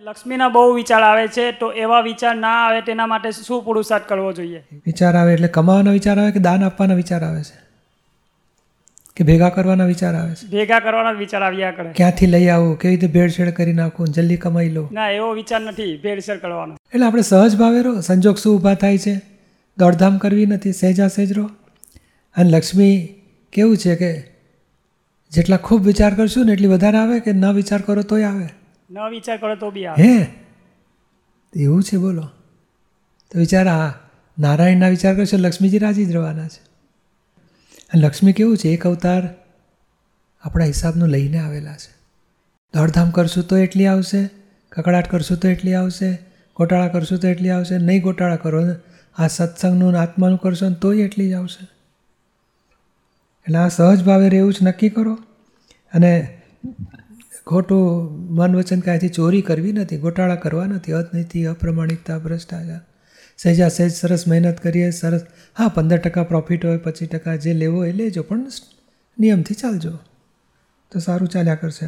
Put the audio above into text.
લક્ષ્મીના બહુ વિચાર આવે છે તો એવા વિચાર ના આવે તેના માટે શું પુરુષાર્થ કરવો જોઈએ? વિચાર આવે એટલે કમાવાનો વિચાર આવે કે દાન આપવાના વિચાર આવે છે? કે ભેગા કરવાના વિચાર આવે છે? ભેગા કરવાના વિચાર આવ્યા કરે. ક્યાંથી લઈ આવું? કેવી રીતે ભેળસેળ કરી નાખું? જલ્દી કમાઈ લો ના એવો વિચાર નથી ભેળસેળ કરવાનો. એટલે આપણે સહજ ભાવે રહો સંજોગ શું ઊભા થાય છે? દોડધામ કરવી નથી સહેજા સહેજ રહો. અને લક્ષ્મી કેવું છે કે જેટલા ખૂબ વિચાર કરશું ને એટલી વધારે આવે કે ન વિચાર કરો તોય આવે? ન વિચાર કરો તો બી હે? એવું છે, બોલો. તો વિચાર આ નારાયણના વિચાર કરશો, લક્ષ્મીજી રાજી જ રહેવાના છે. લક્ષ્મી કેવું છે, એક અવતાર આપણા હિસાબનું લઈને આવેલા છે. દોડધામ કરશું તો એટલી આવશે, કકડાટ કરશું તો એટલી આવશે, ગોટાળા કરશું તો એટલી આવશે, નહીં ગોટાળા કરો, આ સત્સંગનું આત્માનું કરશો ને તોય એટલી જ આવશે. એટલે આ સહજ ભાવે રહેવું જ નક્કી કરો. અને ખોટું મન વચન કાંઈથી ચોરી કરવી નથી, ગોટાળા કરવા નથી અનીતિ અપ્રમાણિકતા ભ્રષ્ટાચાર. સહેજા સહેજ સરસ મહેનત કરીએ, સરસ, હા, પંદર ટકા પ્રોફિટ હોય, પચીસ ટકા જે લેવો એ લેજો, પણ નિયમથી ચાલજો. તો સારું ચાલ્યા કરશે.